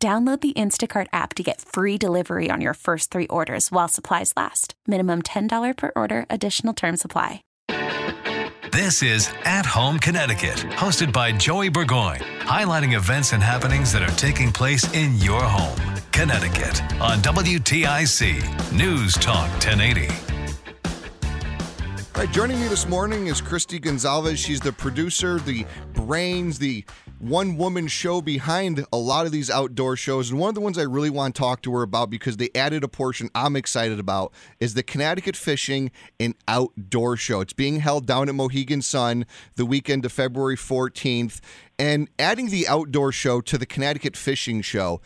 Download the Instacart app to get free delivery on your first three orders while supplies last. Minimum $10 per order, additional term supply. This is At Home Connecticut, hosted by Joey Burgoyne, highlighting events and happenings that are taking place in your home, Connecticut, on WTIC News Talk 1080. Joining me this morning is Christy Gonzalez. She's the producer, the brains, the one woman show behind a lot of these outdoor shows. And one of the ones I really want to talk to her about because they added a portion I'm excited about is the Connecticut Fishing and Outdoor Show. It's being held down at Mohegan Sun the weekend of February 14th. And adding the outdoor show to the Connecticut Fishing Show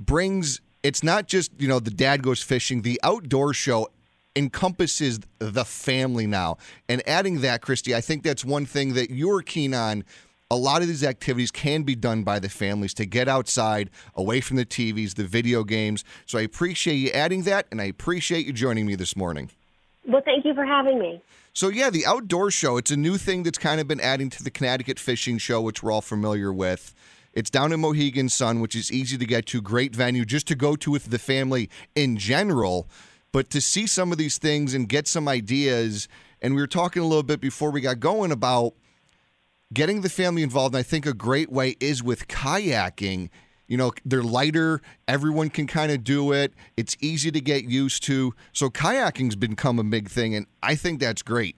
brings it's not just, you know, the dad goes fishing, the outdoor show encompasses the family now. And adding that, Christy, I think that's one thing that you're keen on. A lot of these activities can be done by the families to get outside, away from the TVs, the video games. So I appreciate you adding that, and I appreciate you joining me this morning. Well, thank you for having me. So, yeah, the outdoor show, it's a new thing that's kind of been adding to the Connecticut Fishing Show, which we're all familiar with. It's down in Mohegan Sun, which is easy to get to, great venue just to go to with the family in general. But to see some of these things and get some ideas, and we were talking a little bit before we got going about getting the family involved. And I think a great way is with kayaking. You know, they're lighter, everyone can kind of do it. It's easy to get used to. So kayaking's become a big thing, and I think that's great.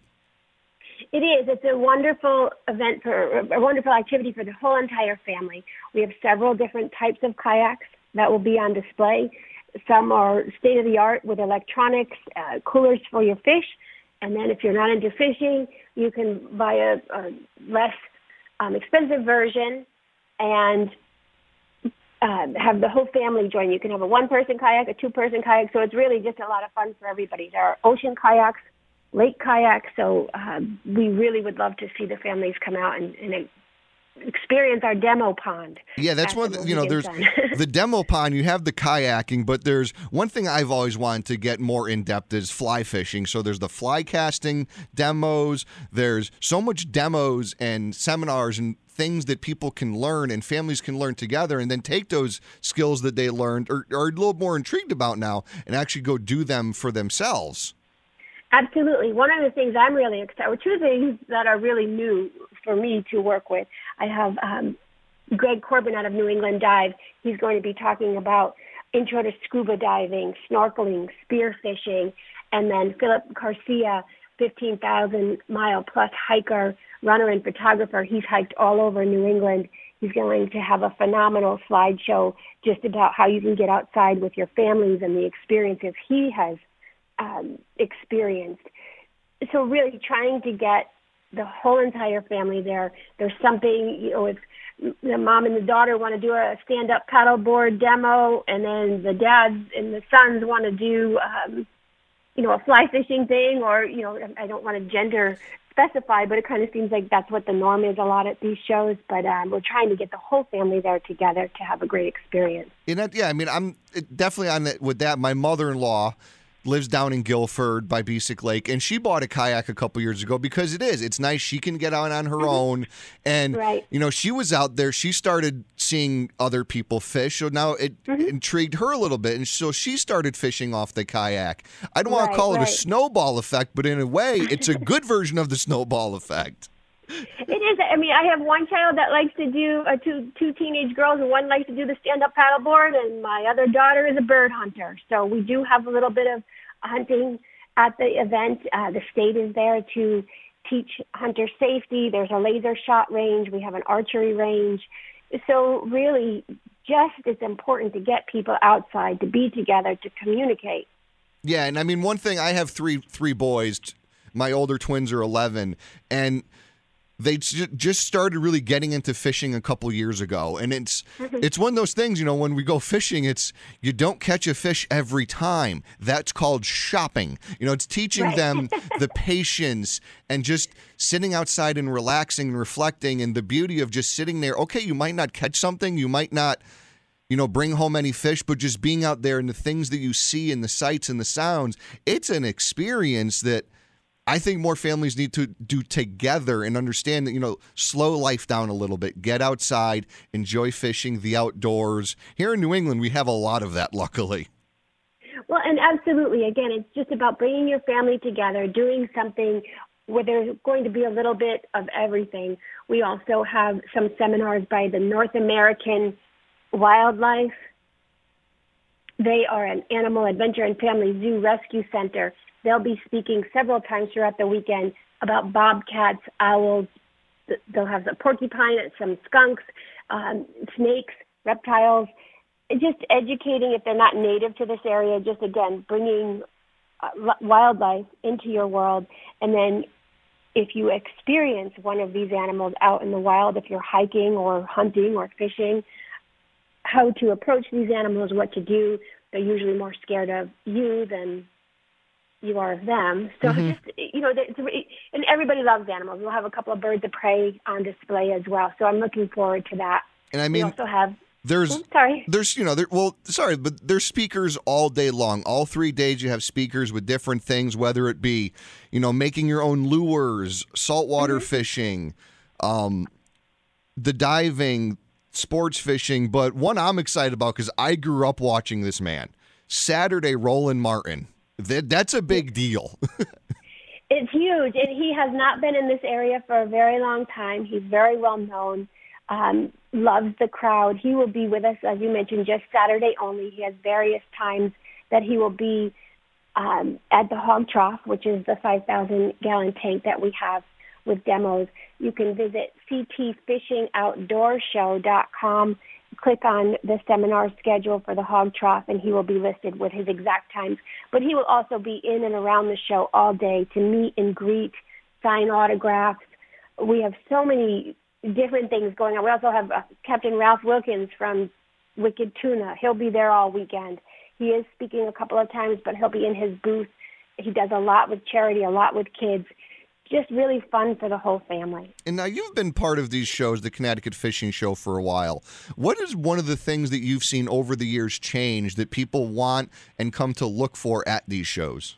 It is. It's a wonderful event for a wonderful activity for the whole entire family. We have several different types of kayaks that will be on display. Some are state of the art with electronics, uh, coolers for your fish. And then if you're not into fishing, you can buy a, a less um, expensive version and uh, have the whole family join. You can have a one person kayak, a two person kayak. So it's really just a lot of fun for everybody. There are ocean kayaks, lake kayaks. So uh, we really would love to see the families come out and, and experience our demo pond. Yeah, that's one. the You know, there's the demo pond. You have the kayaking, but there's one thing I've always wanted to get more in depth is fly fishing. So there's the fly casting demos. There's so much demos and seminars and things that people can learn and families can learn together and then take those skills that they learned or are a little more intrigued about now and actually go do them for themselves. Absolutely. One of the things I'm really excited, or two things that are really new for me to work with. I have um, Greg Corbin out of New England Dive. He's going to be talking about intro to scuba diving, snorkeling, spearfishing, and then Philip Garcia, 15,000 mile plus hiker, runner, and photographer. He's hiked all over New England. He's going to have a phenomenal slideshow just about how you can get outside with your families and the experiences he has um, experienced. So really trying to get the whole entire family there. There's something, you know, if the mom and the daughter want to do a stand-up paddleboard demo, and then the dads and the sons want to do, um, you know, a fly fishing thing, or you know, I don't want to gender specify, but it kind of seems like that's what the norm is a lot at these shows. But um, we're trying to get the whole family there together to have a great experience. And that, yeah, I mean, I'm definitely on it with that. My mother-in-law lives down in Guilford by Beesick Lake, and she bought a kayak a couple years ago because it is. It's nice. She can get out on her mm-hmm. own, and Right. you know, she was out there. She started seeing other people fish, so now it mm-hmm. intrigued her a little bit, and so she started fishing off the kayak. I don't want to Right, call it a snowball effect, but in a way, it's a good version of the snowball effect. It is. I mean, I have one child that likes to do uh, two two teenage girls, and one likes to do the stand up paddleboard, and my other daughter is a bird hunter. So we do have a little bit of hunting at the event. Uh, the state is there to teach hunter safety. There's a laser shot range. We have an archery range. So really, just it's important to get people outside to be together to communicate. Yeah, and I mean one thing I have three three boys. My older twins are 11 and they just started really getting into fishing a couple years ago and it's mm-hmm. it's one of those things you know when we go fishing it's you don't catch a fish every time that's called shopping you know it's teaching right. them the patience and just sitting outside and relaxing and reflecting and the beauty of just sitting there okay you might not catch something you might not you know bring home any fish but just being out there and the things that you see and the sights and the sounds it's an experience that I think more families need to do together and understand that, you know, slow life down a little bit, get outside, enjoy fishing, the outdoors. Here in New England, we have a lot of that, luckily. Well, and absolutely. Again, it's just about bringing your family together, doing something where there's going to be a little bit of everything. We also have some seminars by the North American Wildlife. They are an animal adventure and family zoo rescue center They'll be speaking several times throughout the weekend about bobcats, owls. They'll have a porcupine, some skunks, um, snakes, reptiles. Just educating if they're not native to this area. Just again bringing uh, wildlife into your world, and then if you experience one of these animals out in the wild, if you're hiking or hunting or fishing, how to approach these animals, what to do. They're usually more scared of you than you are of them. So mm-hmm. just you know, and everybody loves animals. We'll have a couple of birds of prey on display as well. So I'm looking forward to that. And I mean, we also have. There's oh, sorry. There's you know there well sorry but there's speakers all day long. All three days you have speakers with different things, whether it be you know making your own lures, saltwater mm-hmm. fishing, um, the diving, sports fishing. But one I'm excited about because I grew up watching this man. Saturday, Roland Martin. That, that's a big deal. it's huge. And he has not been in this area for a very long time. He's very well known, um, loves the crowd. He will be with us, as you mentioned, just Saturday only. He has various times that he will be um, at the Hog Trough, which is the 5,000 gallon tank that we have with demos. You can visit ctfishingoutdoorshow.com click on the seminar schedule for the hog trough and he will be listed with his exact times. But he will also be in and around the show all day to meet and greet, sign autographs. We have so many different things going on. We also have uh, Captain Ralph Wilkins from Wicked Tuna. He'll be there all weekend. He is speaking a couple of times, but he'll be in his booth. He does a lot with charity, a lot with kids just really fun for the whole family. And now you've been part of these shows, the Connecticut Fishing Show, for a while. What is one of the things that you've seen over the years change that people want and come to look for at these shows?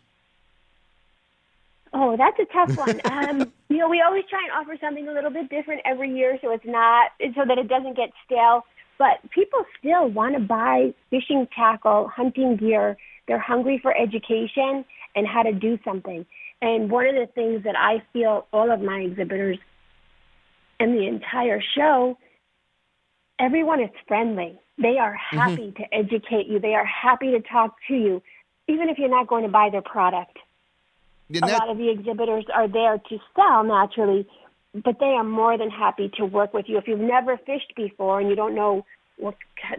Oh, that's a tough one. um, you know, we always try and offer something a little bit different every year, so it's not so that it doesn't get stale. But people still want to buy fishing tackle, hunting gear. They're hungry for education and how to do something. And one of the things that I feel all of my exhibitors and the entire show, everyone is friendly. They are mm-hmm. happy mm-hmm. to educate you. They are happy to talk to you, even if you're not going to buy their product. a lot of the exhibitors are there to sell naturally, but they are more than happy to work with you. If you've never fished before and you don't know what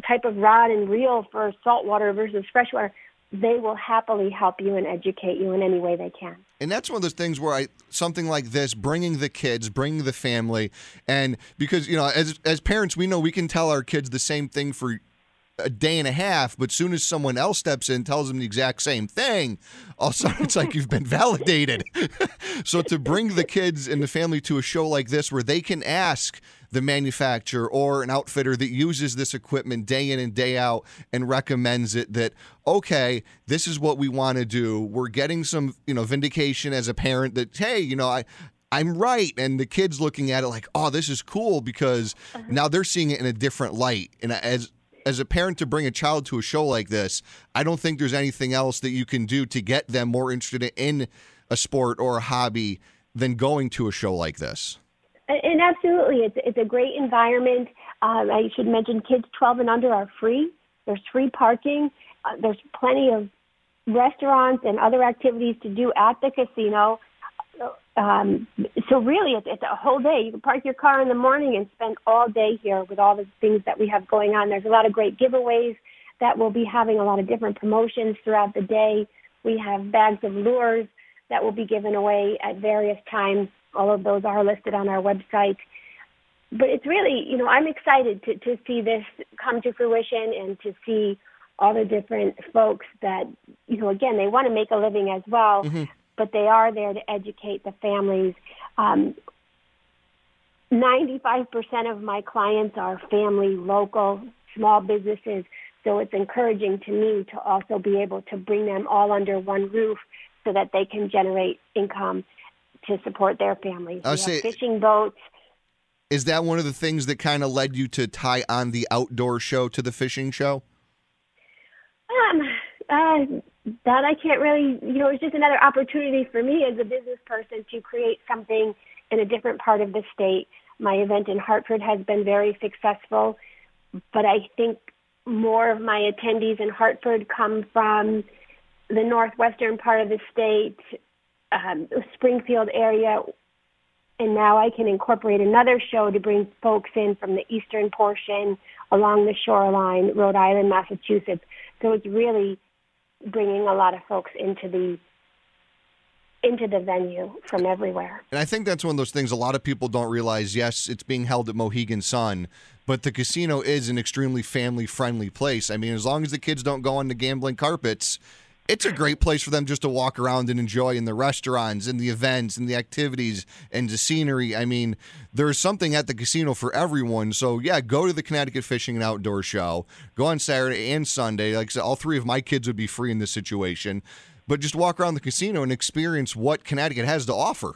type of rod and reel for saltwater versus freshwater, they will happily help you and educate you in any way they can. And that's one of those things where I something like this, bringing the kids, bringing the family, and because you know, as as parents, we know we can tell our kids the same thing for a day and a half, but soon as someone else steps in, tells them the exact same thing, also it's like you've been validated. so to bring the kids and the family to a show like this where they can ask the manufacturer or an outfitter that uses this equipment day in and day out and recommends it that okay this is what we want to do we're getting some you know vindication as a parent that hey you know i I'm right. And the kids looking at it like, oh, this is cool because uh-huh. now they're seeing it in a different light. And as as a parent to bring a child to a show like this, I don't think there's anything else that you can do to get them more interested in a sport or a hobby than going to a show like this. And absolutely, it's it's a great environment. Um, I should mention kids 12 and under are free. There's free parking. Uh, there's plenty of restaurants and other activities to do at the casino. Um, so really, it's, it's a whole day. You can park your car in the morning and spend all day here with all the things that we have going on. There's a lot of great giveaways that we'll be having a lot of different promotions throughout the day. We have bags of lures that will be given away at various times all of those are listed on our website. But it's really, you know, I'm excited to, to see this come to fruition and to see all the different folks that, you know, again, they want to make a living as well, mm-hmm. but they are there to educate the families. Um, 95% of my clients are family, local, small businesses. So it's encouraging to me to also be able to bring them all under one roof so that they can generate income to support their families. I say, fishing boats. Is that one of the things that kind of led you to tie on the outdoor show to the fishing show? Um, uh, that I can't really, you know, it's just another opportunity for me as a business person to create something in a different part of the state. My event in Hartford has been very successful, but I think more of my attendees in Hartford come from the northwestern part of the state, um, Springfield area, and now I can incorporate another show to bring folks in from the eastern portion along the shoreline, Rhode Island, Massachusetts. So it's really bringing a lot of folks into the into the venue from everywhere. And I think that's one of those things a lot of people don't realize. Yes, it's being held at Mohegan Sun, but the casino is an extremely family friendly place. I mean, as long as the kids don't go on the gambling carpets, it's a great place for them just to walk around and enjoy in the restaurants and the events and the activities and the scenery. I mean, there's something at the casino for everyone. So yeah, go to the Connecticut Fishing and Outdoor Show. Go on Saturday and Sunday. Like I said, all three of my kids would be free in this situation. But just walk around the casino and experience what Connecticut has to offer.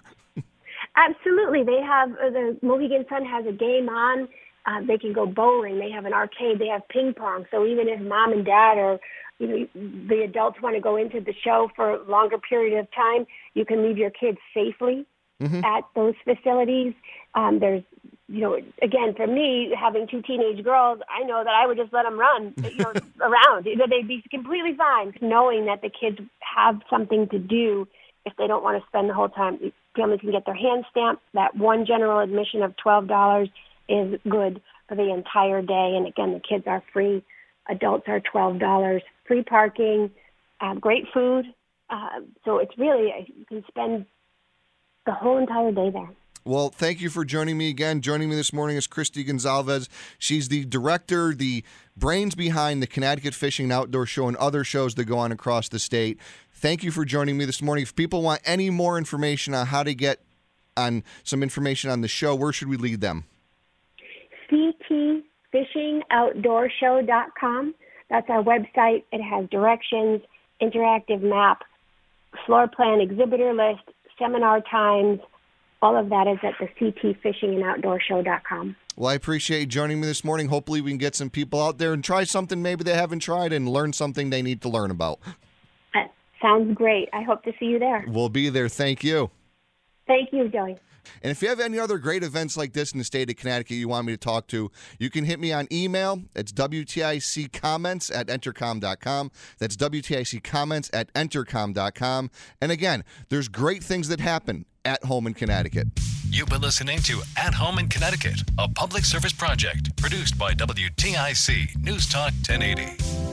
Absolutely, they have uh, the Mohegan Sun has a game on. Uh, they can go bowling. They have an arcade. They have ping pong. So even if mom and dad are you know, the adults want to go into the show for a longer period of time, you can leave your kids safely mm-hmm. at those facilities. Um, there's, you know, again, for me, having two teenage girls, I know that I would just let them run you know, around. You know, they'd be completely fine, knowing that the kids have something to do if they don't want to spend the whole time. Families can get their hand stamped. That one general admission of twelve dollars is good for the entire day, and again, the kids are free Adults are twelve dollars. Free parking, uh, great food. Uh, so it's really you can spend the whole entire day there. Well, thank you for joining me again. Joining me this morning is Christy Gonzalez. She's the director, the brains behind the Connecticut Fishing and Outdoor Show and other shows that go on across the state. Thank you for joining me this morning. If people want any more information on how to get on some information on the show, where should we lead them? CT fishingoutdoorshow.com. That's our website. It has directions, interactive map, floor plan, exhibitor list, seminar times. All of that is at the CT Fishing and Outdoor Show.com. Well, I appreciate you joining me this morning. Hopefully, we can get some people out there and try something maybe they haven't tried and learn something they need to learn about. That sounds great. I hope to see you there. We'll be there. Thank you. Thank you, Joey. And if you have any other great events like this in the state of Connecticut you want me to talk to, you can hit me on email. It's WTIC comments at entercom.com. That's WTIC comments at entercom.com. And again, there's great things that happen at home in Connecticut. You've been listening to At Home in Connecticut, a public service project produced by WTIC News Talk 1080.